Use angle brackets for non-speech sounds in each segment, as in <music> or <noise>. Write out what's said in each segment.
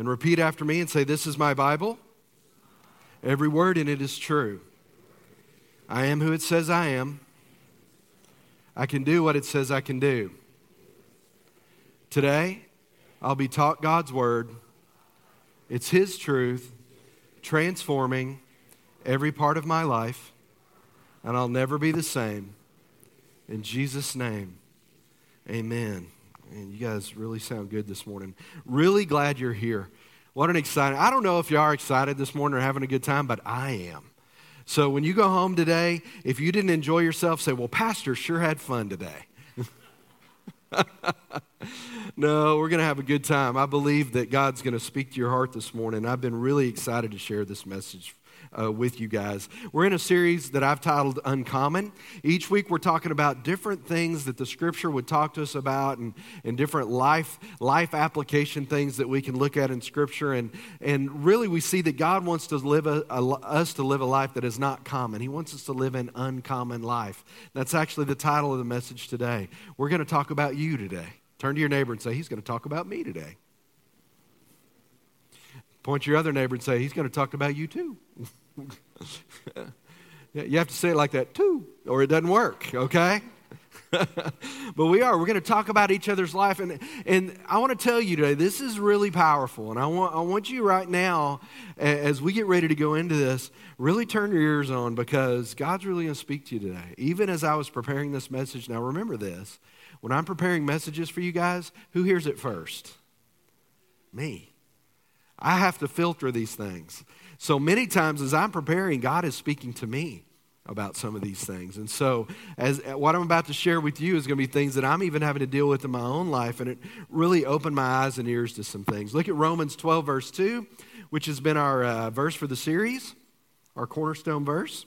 And repeat after me and say, This is my Bible. Every word in it is true. I am who it says I am. I can do what it says I can do. Today, I'll be taught God's word. It's His truth, transforming every part of my life, and I'll never be the same. In Jesus' name, amen. And you guys really sound good this morning. Really glad you're here. What an exciting. I don't know if you are excited this morning or having a good time, but I am. So when you go home today, if you didn't enjoy yourself, say, Well, Pastor sure had fun today. <laughs> no, we're going to have a good time. I believe that God's going to speak to your heart this morning. I've been really excited to share this message uh, with you guys. We're in a series that I've titled Uncommon. Each week we're talking about different things that the scripture would talk to us about and, and different life, life application things that we can look at in scripture. And, and really we see that God wants to live a, a, us to live a life that is not common. He wants us to live an uncommon life. That's actually the title of the message today. We're going to talk about you today. Turn to your neighbor and say, He's going to talk about me today. Point your other neighbor and say, He's going to talk about you too. <laughs> you have to say it like that too, or it doesn't work, okay? <laughs> but we are. We're going to talk about each other's life. And, and I want to tell you today, this is really powerful. And I want, I want you right now, as we get ready to go into this, really turn your ears on because God's really going to speak to you today. Even as I was preparing this message, now remember this when I'm preparing messages for you guys, who hears it first? Me. I have to filter these things. So many times as I'm preparing, God is speaking to me about some of these things. And so, as what I'm about to share with you is going to be things that I'm even having to deal with in my own life, and it really opened my eyes and ears to some things. Look at Romans 12, verse 2, which has been our uh, verse for the series, our cornerstone verse.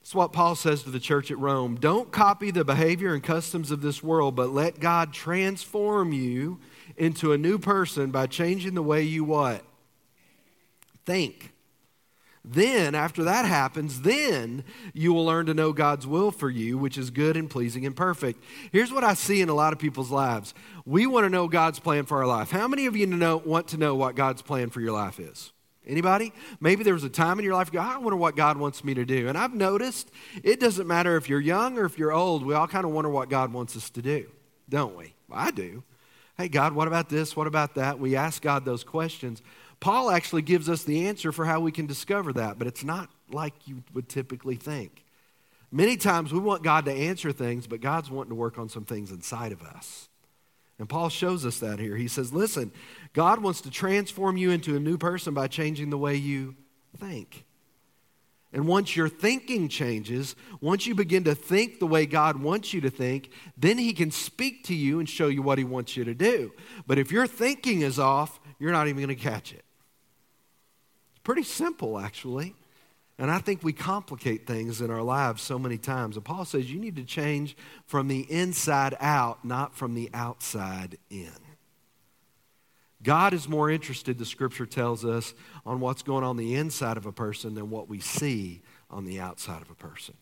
It's what Paul says to the church at Rome. Don't copy the behavior and customs of this world, but let God transform you into a new person by changing the way you what? think. Then, after that happens, then you will learn to know God's will for you, which is good and pleasing and perfect. Here's what I see in a lot of people's lives we want to know God's plan for our life. How many of you know, want to know what God's plan for your life is? Anybody? Maybe there was a time in your life, I wonder what God wants me to do. And I've noticed it doesn't matter if you're young or if you're old, we all kind of wonder what God wants us to do, don't we? I do. Hey, God, what about this? What about that? We ask God those questions. Paul actually gives us the answer for how we can discover that, but it's not like you would typically think. Many times we want God to answer things, but God's wanting to work on some things inside of us. And Paul shows us that here. He says, Listen, God wants to transform you into a new person by changing the way you think. And once your thinking changes, once you begin to think the way God wants you to think, then He can speak to you and show you what He wants you to do. But if your thinking is off, you're not even going to catch it. It's pretty simple, actually. And I think we complicate things in our lives so many times. And Paul says you need to change from the inside out, not from the outside in. God is more interested, the scripture tells us, on what's going on the inside of a person than what we see on the outside of a person.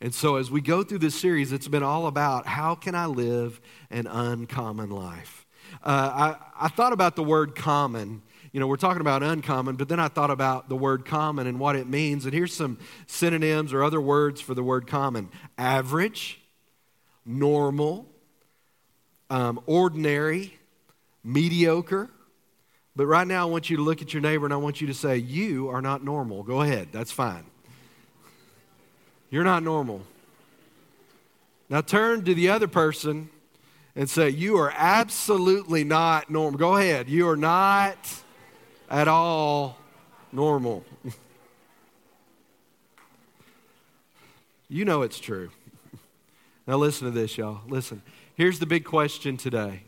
And so, as we go through this series, it's been all about how can I live an uncommon life? Uh, I, I thought about the word common you know, we're talking about uncommon, but then I thought about the word common and what it means. And here's some synonyms or other words for the word common average, normal, um, ordinary, mediocre. But right now, I want you to look at your neighbor and I want you to say, You are not normal. Go ahead, that's fine. You're not normal. Now turn to the other person and say, You are absolutely not normal. Go ahead. You are not at all normal. you know it's true. Now, listen to this, y'all. Listen. Here's the big question today.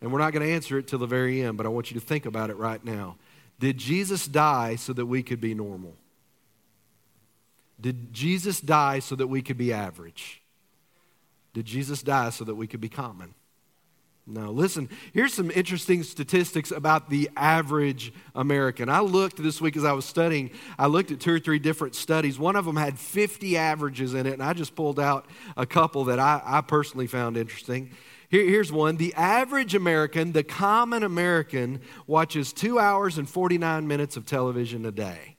And we're not going to answer it till the very end, but I want you to think about it right now. Did Jesus die so that we could be normal? Did Jesus die so that we could be average? Did Jesus die so that we could be common? No, listen, here's some interesting statistics about the average American. I looked this week as I was studying, I looked at two or three different studies. One of them had 50 averages in it, and I just pulled out a couple that I, I personally found interesting. Here, here's one. The average American, the common American, watches two hours and 49 minutes of television a day.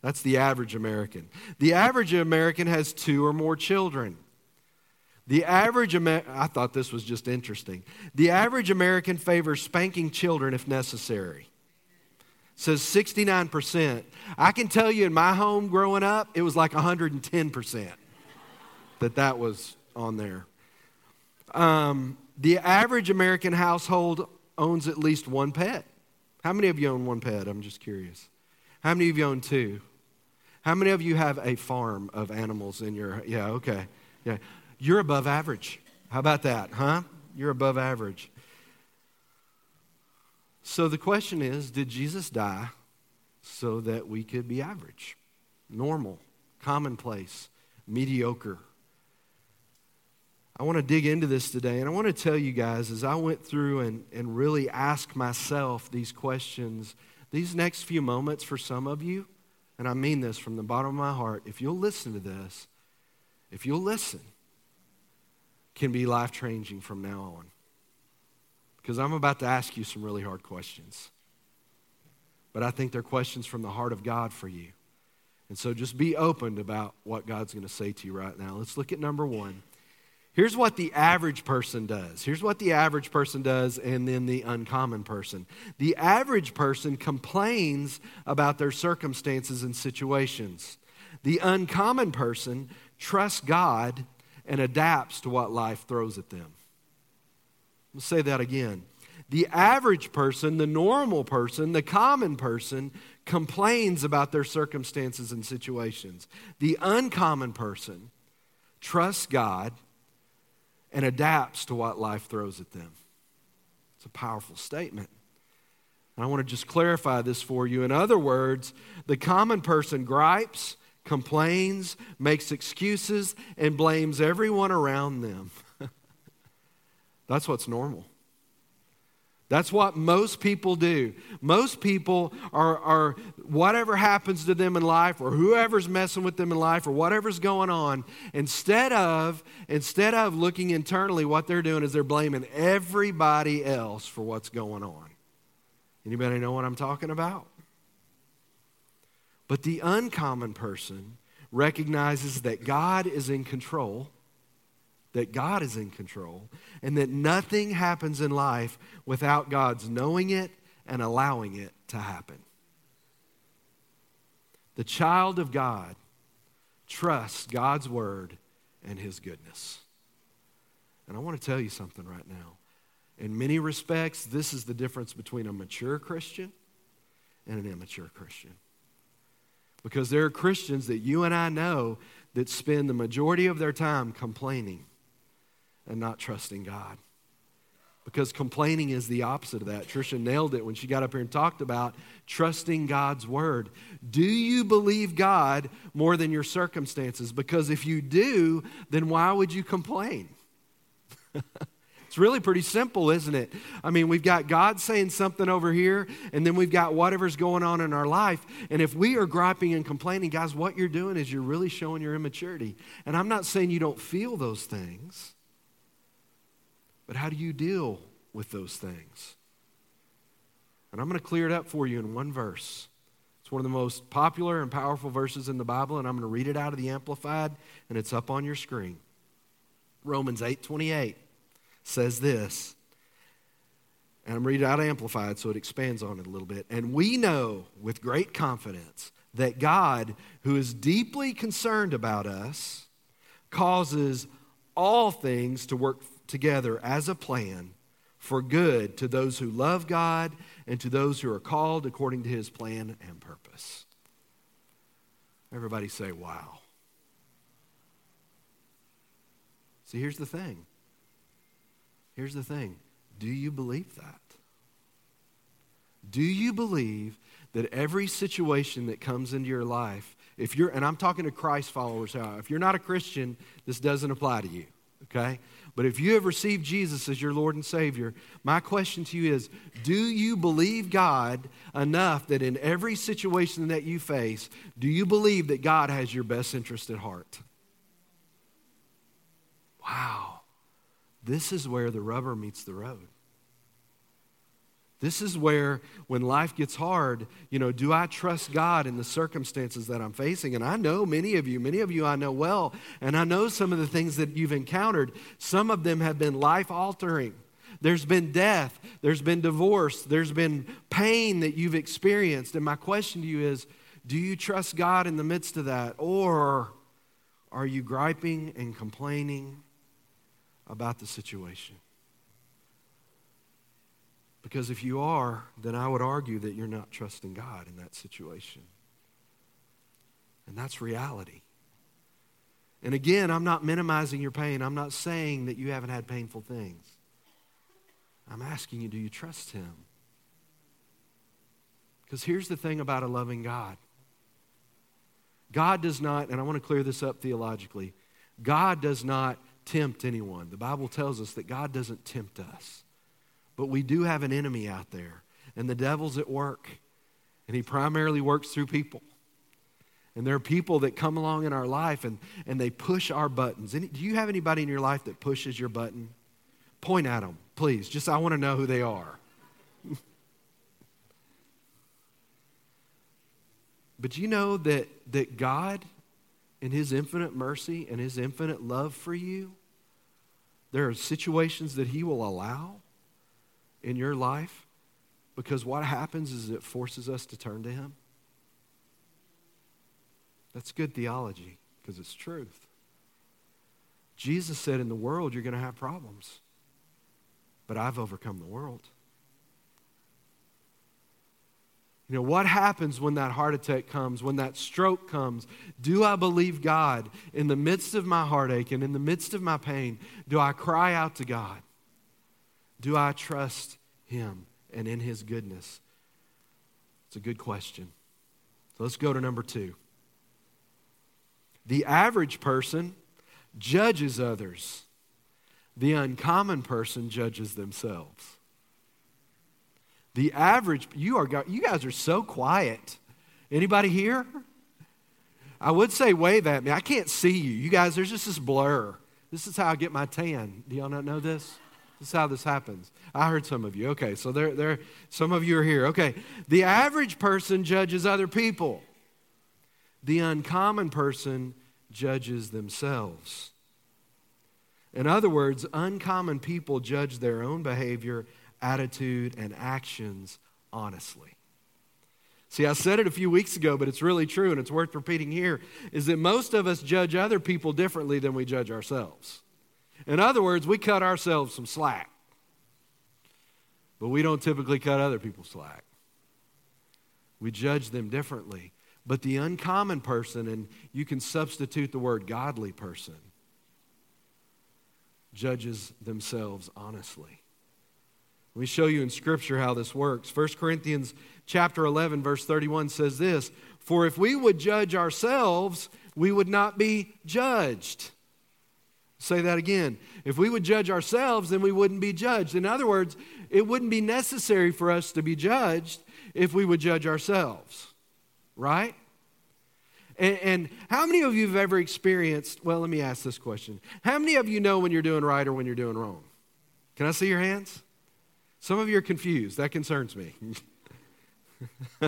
That's the average American. The average American has two or more children. The average Amer- I thought this was just interesting. The average American favors spanking children if necessary. Says 69%. I can tell you in my home growing up, it was like 110% that that was on there. Um, the average American household owns at least one pet. How many of you own one pet? I'm just curious. How many of you own two? How many of you have a farm of animals in your Yeah, okay. Yeah. You're above average. How about that, huh? You're above average. So the question is, did Jesus die so that we could be average, normal, commonplace, mediocre? I want to dig into this today, and I want to tell you guys as I went through and, and really ask myself these questions, these next few moments for some of you, and I mean this from the bottom of my heart, if you'll listen to this, if you'll listen, can be life changing from now on. Because I'm about to ask you some really hard questions. But I think they're questions from the heart of God for you. And so just be open about what God's going to say to you right now. Let's look at number one. Here's what the average person does. Here's what the average person does, and then the uncommon person. The average person complains about their circumstances and situations. The uncommon person trusts God and adapts to what life throws at them. Let's say that again. The average person, the normal person, the common person complains about their circumstances and situations. The uncommon person trusts God and adapts to what life throws at them. It's a powerful statement. I want to just clarify this for you. In other words, the common person gripes, complains, makes excuses, and blames everyone around them. <laughs> That's what's normal. That's what most people do. Most people are, are, whatever happens to them in life or whoever's messing with them in life or whatever's going on, instead of, instead of looking internally, what they're doing is they're blaming everybody else for what's going on. Anybody know what I'm talking about? But the uncommon person recognizes that God is in control that God is in control and that nothing happens in life without God's knowing it and allowing it to happen. The child of God trusts God's word and his goodness. And I want to tell you something right now. In many respects, this is the difference between a mature Christian and an immature Christian. Because there are Christians that you and I know that spend the majority of their time complaining and not trusting God. Because complaining is the opposite of that. Trisha nailed it when she got up here and talked about trusting God's word. Do you believe God more than your circumstances? Because if you do, then why would you complain? <laughs> it's really pretty simple, isn't it? I mean, we've got God saying something over here, and then we've got whatever's going on in our life. And if we are griping and complaining, guys, what you're doing is you're really showing your immaturity. And I'm not saying you don't feel those things. But how do you deal with those things? And I'm going to clear it up for you in one verse. It's one of the most popular and powerful verses in the Bible, and I'm going to read it out of the Amplified, and it's up on your screen. Romans 8 28 says this, and I'm reading out Amplified, so it expands on it a little bit. And we know with great confidence that God, who is deeply concerned about us, causes all things to work together as a plan for good to those who love God and to those who are called according to his plan and purpose. Everybody say, wow. See, here's the thing. Here's the thing. Do you believe that? Do you believe that every situation that comes into your life, if you're, and I'm talking to Christ followers, uh, if you're not a Christian, this doesn't apply to you, okay? But if you have received Jesus as your Lord and Savior, my question to you is do you believe God enough that in every situation that you face, do you believe that God has your best interest at heart? Wow. this is where the rubber meets the road. This is where, when life gets hard, you know, do I trust God in the circumstances that I'm facing? And I know many of you, many of you I know well, and I know some of the things that you've encountered. Some of them have been life altering. There's been death, there's been divorce, there's been pain that you've experienced. And my question to you is do you trust God in the midst of that? Or are you griping and complaining about the situation? Because if you are, then I would argue that you're not trusting God in that situation. And that's reality. And again, I'm not minimizing your pain. I'm not saying that you haven't had painful things. I'm asking you, do you trust Him? Because here's the thing about a loving God God does not, and I want to clear this up theologically, God does not tempt anyone. The Bible tells us that God doesn't tempt us. But we do have an enemy out there, and the devil's at work, and he primarily works through people. And there are people that come along in our life and, and they push our buttons. Any, do you have anybody in your life that pushes your button? Point at them, please. Just I want to know who they are. <laughs> but you know that, that God, in His infinite mercy and His infinite love for you, there are situations that He will allow in your life because what happens is it forces us to turn to Him. That's good theology because it's truth. Jesus said, In the world, you're going to have problems, but I've overcome the world. You know, what happens when that heart attack comes, when that stroke comes? Do I believe God in the midst of my heartache and in the midst of my pain? Do I cry out to God? Do I trust Him and in His goodness? It's a good question. So let's go to number two. The average person judges others, the uncommon person judges themselves. The average, you, are, you guys are so quiet. Anybody here? I would say wave at me. I can't see you. You guys, there's just this blur. This is how I get my tan. Do y'all not know this? This is how this happens. I heard some of you. Okay, so there, there, some of you are here. Okay, the average person judges other people. The uncommon person judges themselves. In other words, uncommon people judge their own behavior, attitude, and actions honestly. See, I said it a few weeks ago, but it's really true and it's worth repeating here is that most of us judge other people differently than we judge ourselves. In other words, we cut ourselves some slack, but we don't typically cut other people slack. We judge them differently. But the uncommon person, and you can substitute the word godly person, judges themselves honestly. Let me show you in Scripture how this works. 1 Corinthians chapter 11, verse 31 says this For if we would judge ourselves, we would not be judged. Say that again. If we would judge ourselves, then we wouldn't be judged. In other words, it wouldn't be necessary for us to be judged if we would judge ourselves, right? And, and, how many of you have ever experienced? Well, let me ask this question. How many of you know when you're doing right or when you're doing wrong? Can I see your hands? Some of you are confused. That concerns me. <laughs> <laughs>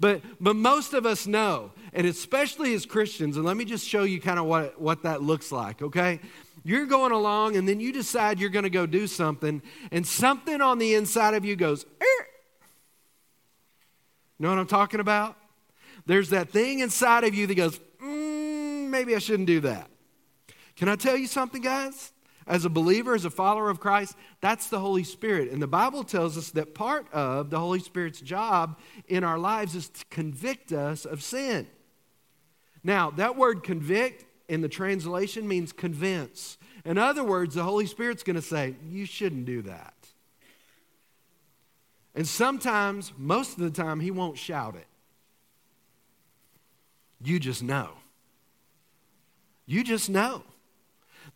but, but most of us know, and especially as Christians, and let me just show you kind of what, what that looks like, okay? You're going along, and then you decide you're to go do something, and something on the inside of you goes, er. Know what I'm talking about? There's that thing inside of you that goes, mm, maybe I shouldn't do that. Can I tell you something, guys? As a believer, as a follower of Christ, that's the Holy Spirit. And the Bible tells us that part of the Holy Spirit's job in our lives is to convict us of sin. Now, that word convict in the translation means convince. In other words, the Holy Spirit's going to say, You shouldn't do that. And sometimes, most of the time, He won't shout it. You just know. You just know.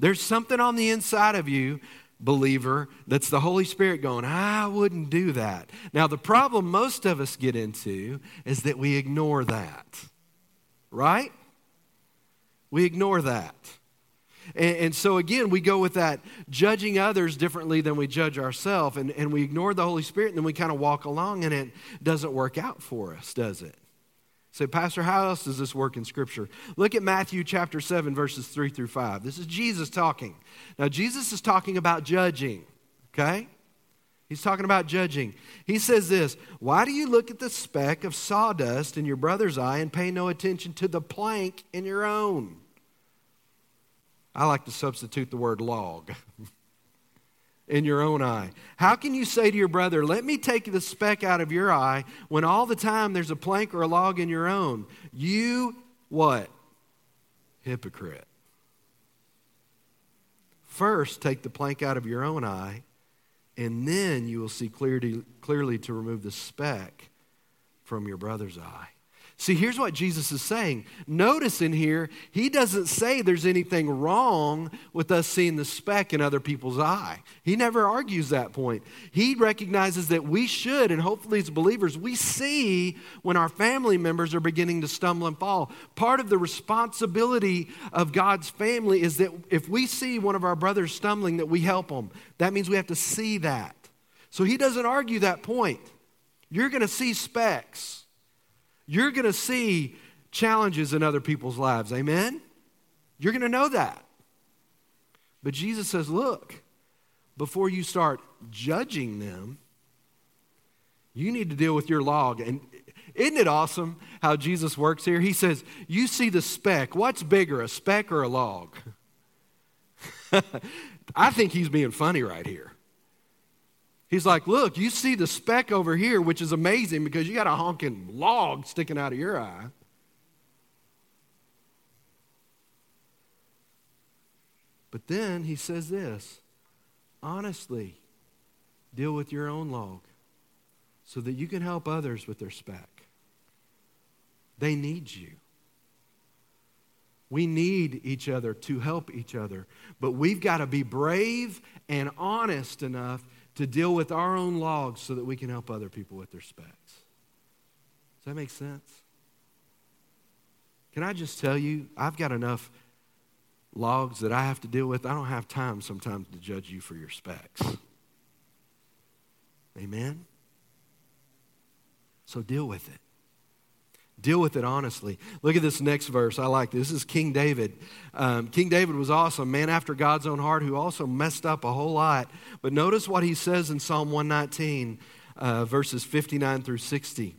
There's something on the inside of you, believer, that's the Holy Spirit going, I wouldn't do that. Now, the problem most of us get into is that we ignore that, right? We ignore that. And, and, so, again, we go with that judging others differently than we judge ourselves, and, and we ignore the Holy Spirit, and then we kind of walk along, and it doesn't work out for us, does it? Say, so, Pastor, how else does this work in Scripture? Look at Matthew chapter 7, verses 3 through 5. This is Jesus talking. Now, Jesus is talking about judging, okay? He's talking about judging. He says this Why do you look at the speck of sawdust in your brother's eye and pay no attention to the plank in your own? I like to substitute the word log <laughs> in your own eye. How can you say to your brother, Let me take the speck out of your eye, when all the time there's a plank or a log in your own? You, what? Hypocrite. First, take the plank out of your own eye, and then you will see clearly, clearly to remove the speck from your brother's eye. See, here's what Jesus is saying. Notice in here, he doesn't say there's anything wrong with us seeing the speck in other people's eye. He never argues that point. He recognizes that we should, and hopefully as believers, we see when our family members are beginning to stumble and fall. Part of the responsibility of God's family is that if we see one of our brothers stumbling, that we help them. That means we have to see that. So he doesn't argue that point. You're going to see specks. You're going to see challenges in other people's lives. Amen? You're going to know that. But Jesus says, look, before you start judging them, you need to deal with your log. And isn't it awesome how Jesus works here? He says, You see the speck. What's bigger, a speck or a log? <laughs> I think he's being funny right here. He's like, Look, you see the speck over here, which is amazing because you got a honking log sticking out of your eye. But then he says this honestly, deal with your own log so that you can help others with their speck. They need you. We need each other to help each other. But we've got to be brave and honest enough to deal with our own logs so that we can help other people with their specks. Does that make sense? Can I just tell you, I've got enough logs that I have to deal with. I don't have time sometimes to judge you for your specks. Amen? So deal with it. Deal with it honestly. Look at this next verse. I like this. This is King David. Um, King David was awesome, man after God's own heart, who also messed up a whole lot. But notice what he says in Psalm 119, uh, verses 59 through 60.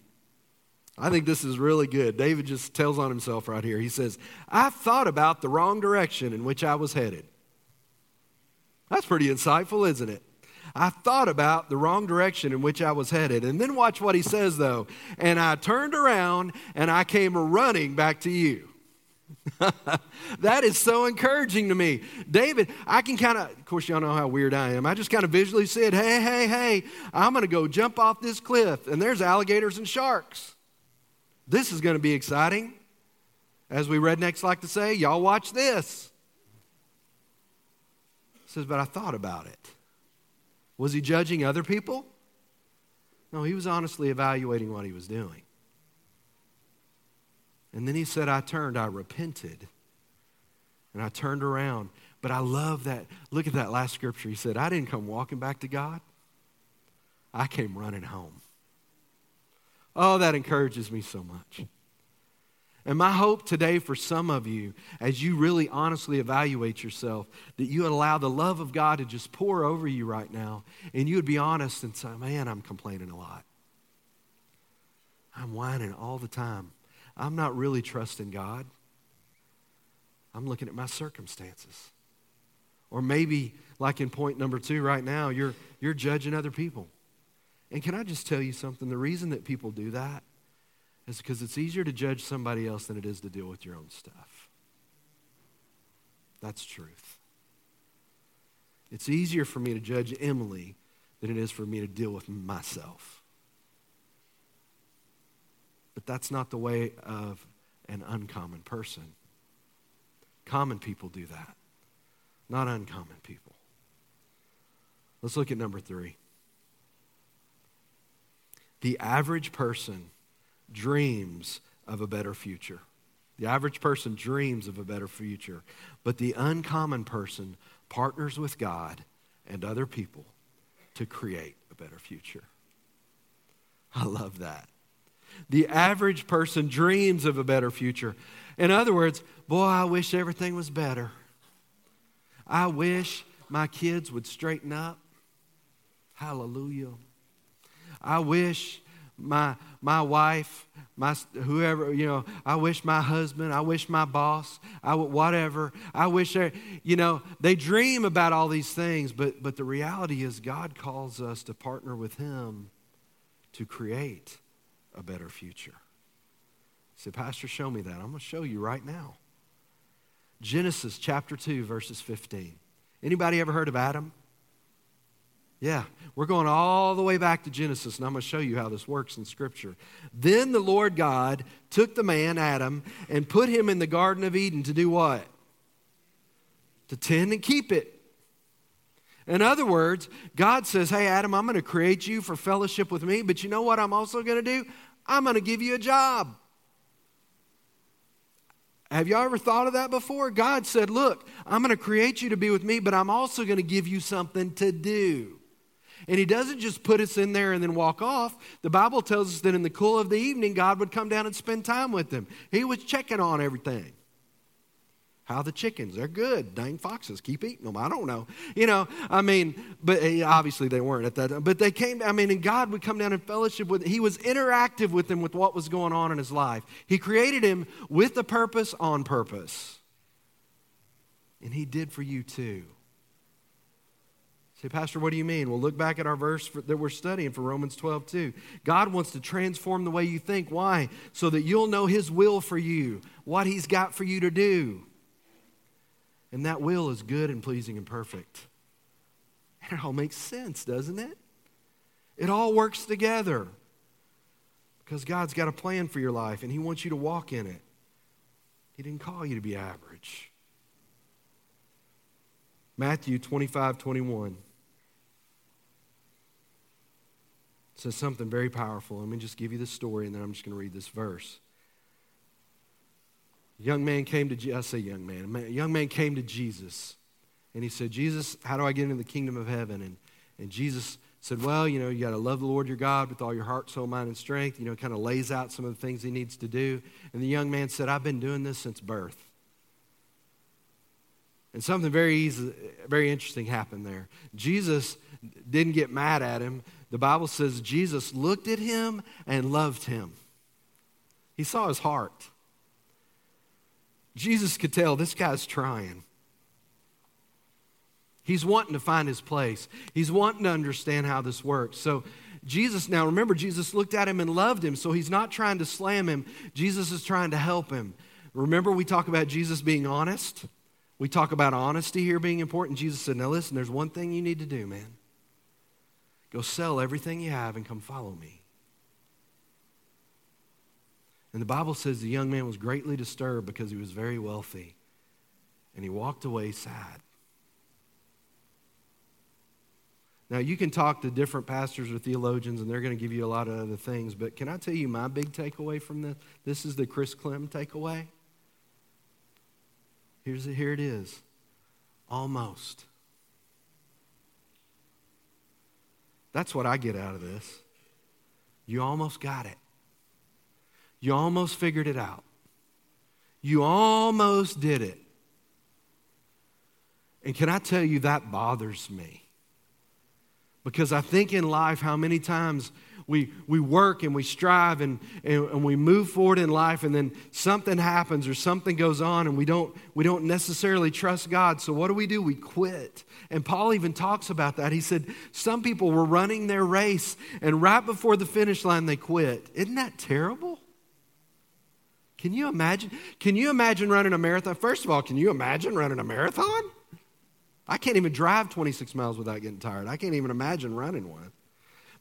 I think this is really good. David just tells on himself right here. He says, I thought about the wrong direction in which I was headed. That's pretty insightful, isn't it? I thought about the wrong direction in which I was headed. And then watch what he says, though. And I turned around and I came running back to you. <laughs> that is so encouraging to me. David, I can kind of, of course, y'all know how weird I am. I just kind of visually said, hey, hey, hey, I'm going to go jump off this cliff, and there's alligators and sharks. This is going to be exciting. As we rednecks like to say, y'all watch this. says, but I thought about it. Was he judging other people? No, he was honestly evaluating what he was doing. And then he said, I turned, I repented, and I turned around. But I love that. Look at that last scripture. He said, I didn't come walking back to God, I came running home. Oh, that encourages me so much. And my hope today for some of you, as you really honestly evaluate yourself, that you would allow the love of God to just pour over you right now, and you would be honest and say, Man, I'm complaining a lot. I'm whining all the time. I'm not really trusting God. I'm looking at my circumstances. Or maybe, like in point number two right now, you're, you're judging other people. And can I just tell you something? The reason that people do that is because it's easier to judge somebody else than it is to deal with your own stuff. That's truth. It's easier for me to judge Emily than it is for me to deal with myself. But that's not the way of an uncommon person. Common people do that, not uncommon people. Let's look at number three. The average person dreams of a better future. The average person dreams of a better future, but the uncommon person partners with God and other people to create a better future. <laughs> I love that. The average person dreams of a better future. In other words, boy, I wish everything was better. I wish my kids would straighten up. Hallelujah. I wish my my wife, my whoever, you know, I wish my husband, I wish my boss, I whatever. I wish they, you know, they dream about all these things, but but the reality is God calls us to partner with him to create a better future. Say, Pastor, show me that. I'm going to show you right now. Genesis chapter 2, verses 15. Anybody ever heard of Adam? Yeah, we're going all the way back to Genesis, and I'm going to show you how this works in Scripture. Then the Lord God took the man, Adam, and put him in the Garden of Eden to do what? To tend and keep it. In other words, God says, Hey, Adam, I'm going to create you for fellowship with me, but you know what I'm also going to do? I'm going to give you a job. Have y'all ever thought of that before? God said, Look, I'm going to create you to be with me, but I'm also going to give you something to do. And He doesn't just put us in there and then walk off. The Bible tells us that in the cool of the evening, God would come down and spend time with them. He was checking on everything. How the chickens? They're good. Dang foxes, keep eating them. I don't know. You know, I mean, but eh, obviously they weren't at that time. But they came, I mean, and God would come down and fellowship with, he was interactive with them with what was going on in his life. He created him with a purpose, on purpose. And he did for you too. Say, Pastor, what do you mean? Well, look back at our verse for, that we're studying for Romans 12, 2. God wants to transform the way you think. Why? So that you'll know His will for you, what He's got for you to do. And that will is good and pleasing and perfect. And it all makes sense, doesn't it? It all works together because God's got a plan for your life and He wants you to walk in it. He didn't call you to be average. Matthew 25, 21 says something very powerful. Let me just give you the story and then I'm just going to read this verse. A young man came to, Jesus, I say young man, a young man came to Jesus and he said, Jesus, how do I get into the kingdom of heaven? And, and Jesus said, Well, you know, you got to love the Lord your God with all your heart, soul, mind, and strength. You know, kind of lays out some of the things he needs to do. And the young man said, I've been doing this since birth. And something very easy, very interesting happened there. Jesus didn't get mad at him. The Bible says Jesus looked at him and loved him. He saw his heart. Jesus could tell this guy's trying. He's wanting to find his place. He's wanting to understand how this works. So, Jesus, now remember, Jesus looked at him and loved him, so he's not trying to slam him. Jesus is trying to help him. Remember, we talk about Jesus being honest? We talk about honesty here being important. Jesus said, Now listen, there's one thing you need to do, man. Go sell everything you have and come follow me. And the Bible says the young man was greatly disturbed because he was very wealthy. And he walked away sad. Now, you can talk to different pastors or theologians, and they're going to give you a lot of other things. But can I tell you my big takeaway from this? This is the Chris Clem takeaway. Here's here it is almost. That's what I get out of this. You almost got it. You almost figured it out. You almost did it. And can I tell you, that bothers me. Because I think in life how many times we, we work and we strive and, and, and, we move forward in life and then something happens or something goes on and we don't, we don't necessarily trust God. So what do we do? We quit. And Paul even talks about that. He said some people were running their race and right before the finish line they quit. Isn't that terrible? Can you imagine? Can you imagine running a marathon? First of all, can you imagine running a marathon? I can't even drive 26 miles without getting tired. I can't even imagine running one.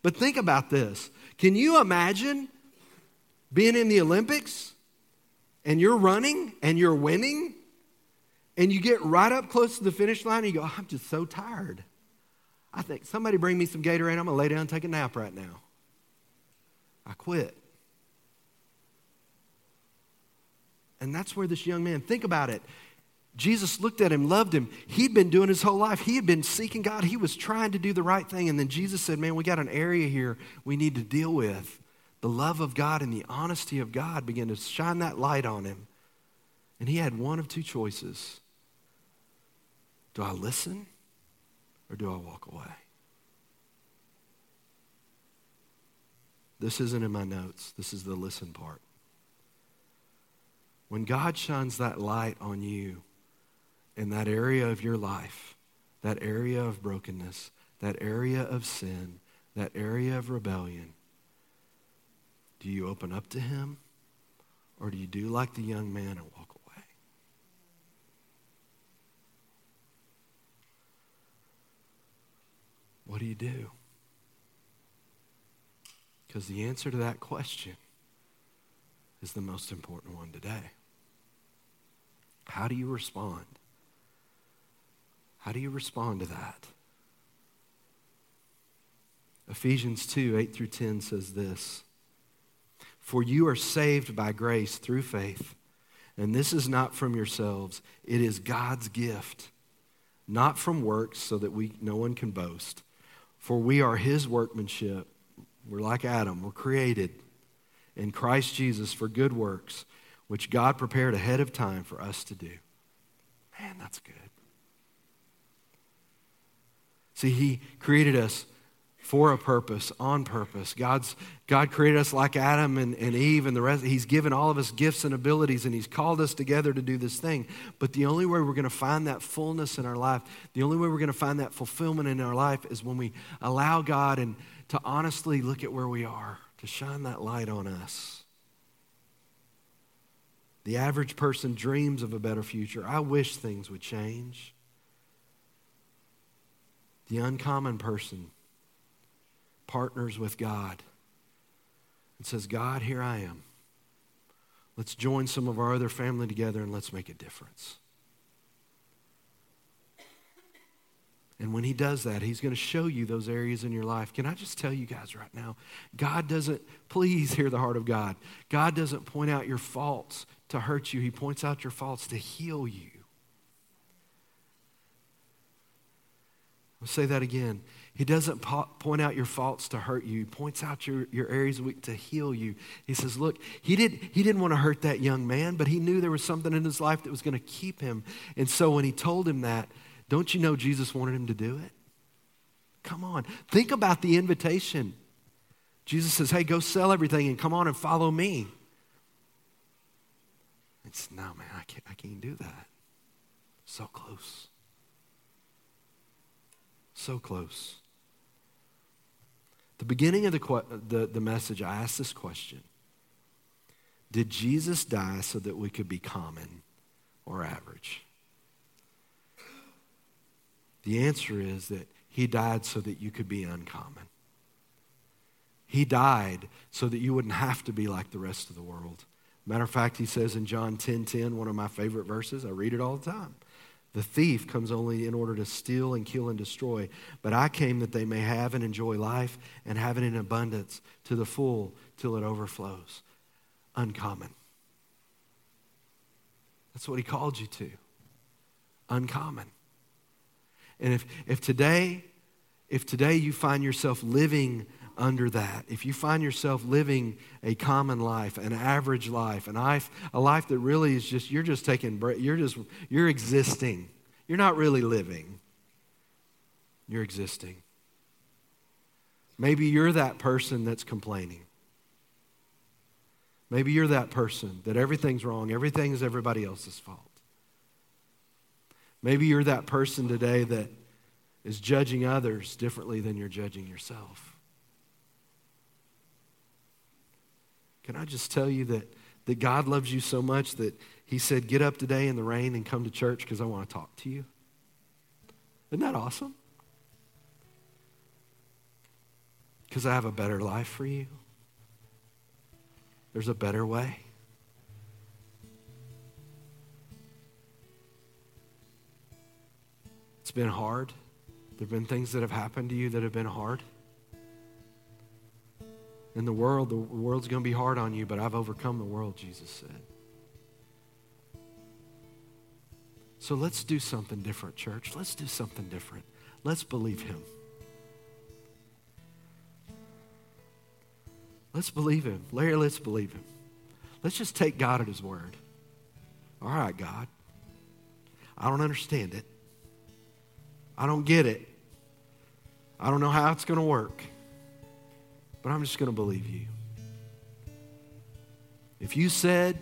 But think about this. Can you imagine being in the Olympics and you're running and you're winning and you get right up close to the finish line and you go, I'm just so tired. I think somebody bring me some Gatorade. I'm going to lay down and take a nap right now. I quit. And that's where this young man, think about it. Jesus looked at him, loved him. He'd been doing his whole life. He had been seeking God. He was trying to do the right thing. And then Jesus said, Man, we got an area here we need to deal with. The love of God and the honesty of God began to shine that light on him. And he had one of two choices Do I listen or do I walk away? This isn't in my notes, this is the listen part. When God shines that light on you in that area of your life, that area of brokenness, that area of sin, that area of rebellion, do you open up to Him or do you do like the young man and walk away? What do you do? Because the answer to that question is the most important one today. How do you respond? How do you respond to that? Ephesians 2 8 through 10 says this For you are saved by grace through faith, and this is not from yourselves, it is God's gift, not from works, so that we, no one can boast. For we are his workmanship we're like Adam. We're created in Christ Jesus for good works, which God prepared ahead of time for us to do. Man, that's good. See, He created us for a purpose, on purpose. God's, God created us like Adam and, and Eve and the rest. He's given all of us gifts and abilities, and He's called us together to do this thing. But the only way we're going to find that fullness in our life, the only way we're going to find that fulfillment in our life is when we allow God and to honestly look at where we are, to shine that light on us. The average person dreams of a better future. I wish things would change. The uncommon person partners with God and says, God, here I am. Let's join some of our other family together and let's make a difference. And when he does that, he's going to show you those areas in your life. Can I just tell you guys right now? God doesn't, please hear the heart of God. God doesn't point out your faults to hurt you, He points out your faults to heal you. I'll say that again. He doesn't po- point out your faults to hurt you. He points out your, your areas weak to heal you. He says, Look, he, did, he didn't want to hurt that young man, but he knew there was something in his life that was going to keep him. And so when he told him that, don't you know Jesus wanted him to do it? Come on. Think about the invitation. Jesus says, Hey, go sell everything and come on and follow me. It's no, man, I can't, I can't do that. So close. So close. The beginning of the, the, the message, I asked this question Did Jesus die so that we could be common or average? The answer is that he died so that you could be uncommon. He died so that you wouldn't have to be like the rest of the world. Matter of fact, he says in John 10 10, one of my favorite verses, I read it all the time. The thief comes only in order to steal and kill and destroy. But I came that they may have and enjoy life and have it in abundance to the full till it overflows. Uncommon. That's what he called you to. Uncommon. And if, if today, if today you find yourself living under that, if you find yourself living a common life, an average life, an life, a life that really is just, you're just taking, you're just, you're existing. You're not really living. You're existing. Maybe you're that person that's complaining. Maybe you're that person that everything's wrong, everything's everybody else's fault. Maybe you're that person today that is judging others differently than you're judging yourself. Can I just tell you that, that God loves you so much that He said, Get up today in the rain and come to church because I want to talk to you? Isn't that awesome? Because I have a better life for you. There's a better way. It's been hard. There have been things that have happened to you that have been hard. In the world, the world's going to be hard on you, but I've overcome the world, Jesus said. So let's do something different, church. Let's do something different. Let's believe Him. Let's believe Him. Larry, let's believe Him. Let's just take God at His word. All right, God. I don't understand it. I don't get it. I don't know how it's going to work. But I'm just going to believe you. If you said,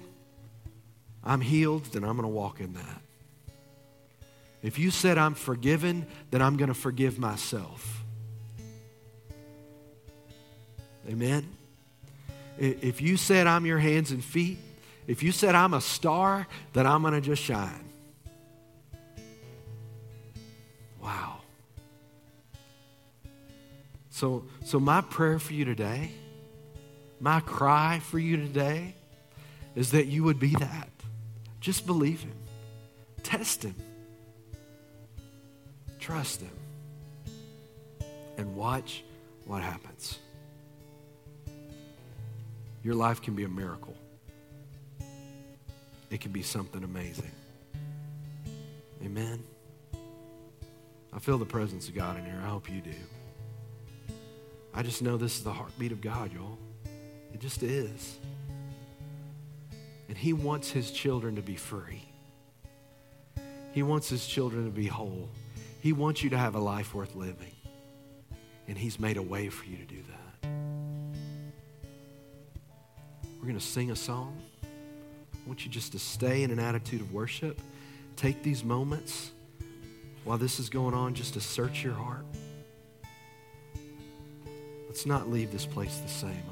I'm healed, then I'm going to walk in that. If you said, I'm forgiven, then I'm going to forgive myself. Amen? If you said, I'm your hands and feet, if you said, I'm a star, then I'm going to just shine. Wow. So, so my prayer for you today, my cry for you today, is that you would be that. Just believe Him, test Him, trust Him, and watch what happens. Your life can be a miracle, it can be something amazing. Amen. I feel the presence of God in here. I hope you do. I just know this is the heartbeat of God, y'all. It just is. And He wants His children to be free. He wants His children to be whole. He wants you to have a life worth living. And He's made a way for you to do that. We're going to sing a song. I want you just to stay in an attitude of worship. Take these moments while this is going on just to search your heart. Let's not leave this place the same,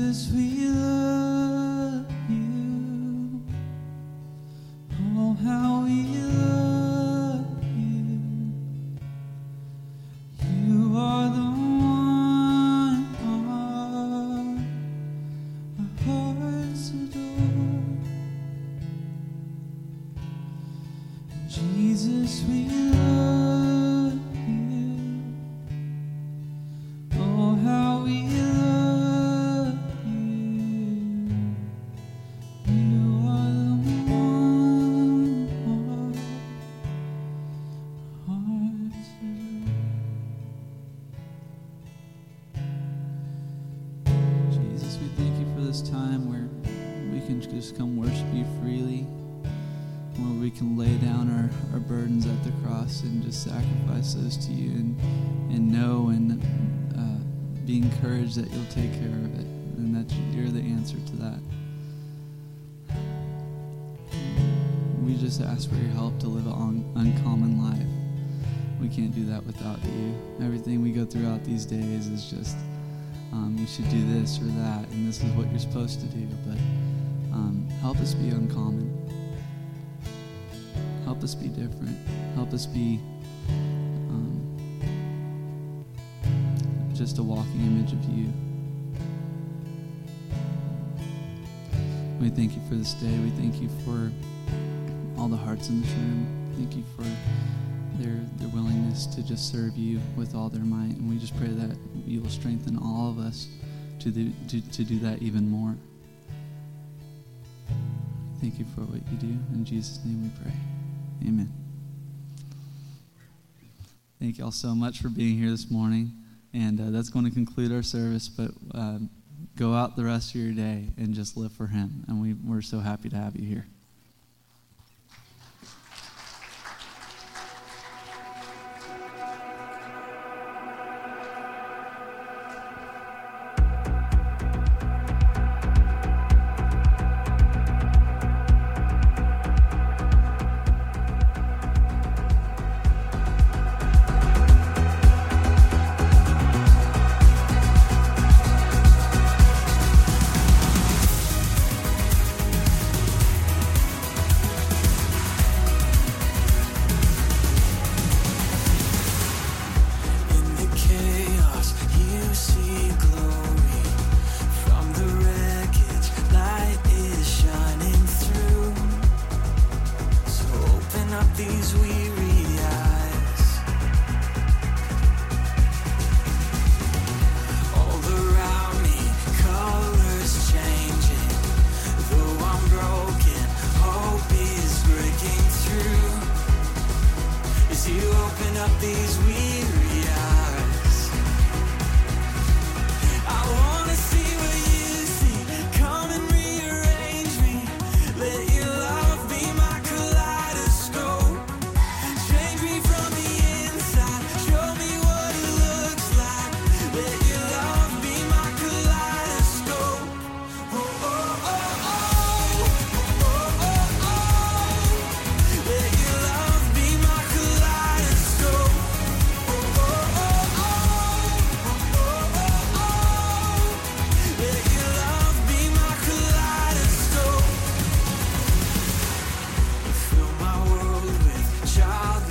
Jesus, we love. For your help to live an un- uncommon life. We can't do that without you. Everything we go throughout these days is just um, you should do this or that, and this is what you're supposed to do. But um, help us be uncommon. Help us be different. Help us be um, just a walking image of you. We thank you for this day. We thank you for all the hearts in this room. Thank you for their their willingness to just serve you with all their might. And we just pray that you will strengthen all of us to do, to, to do that even more. Thank you for what you do. In Jesus' name we pray. Amen. Thank you all so much for being here this morning. And uh, that's going to conclude our service. But um, go out the rest of your day and just live for Him. And we, we're so happy to have you here.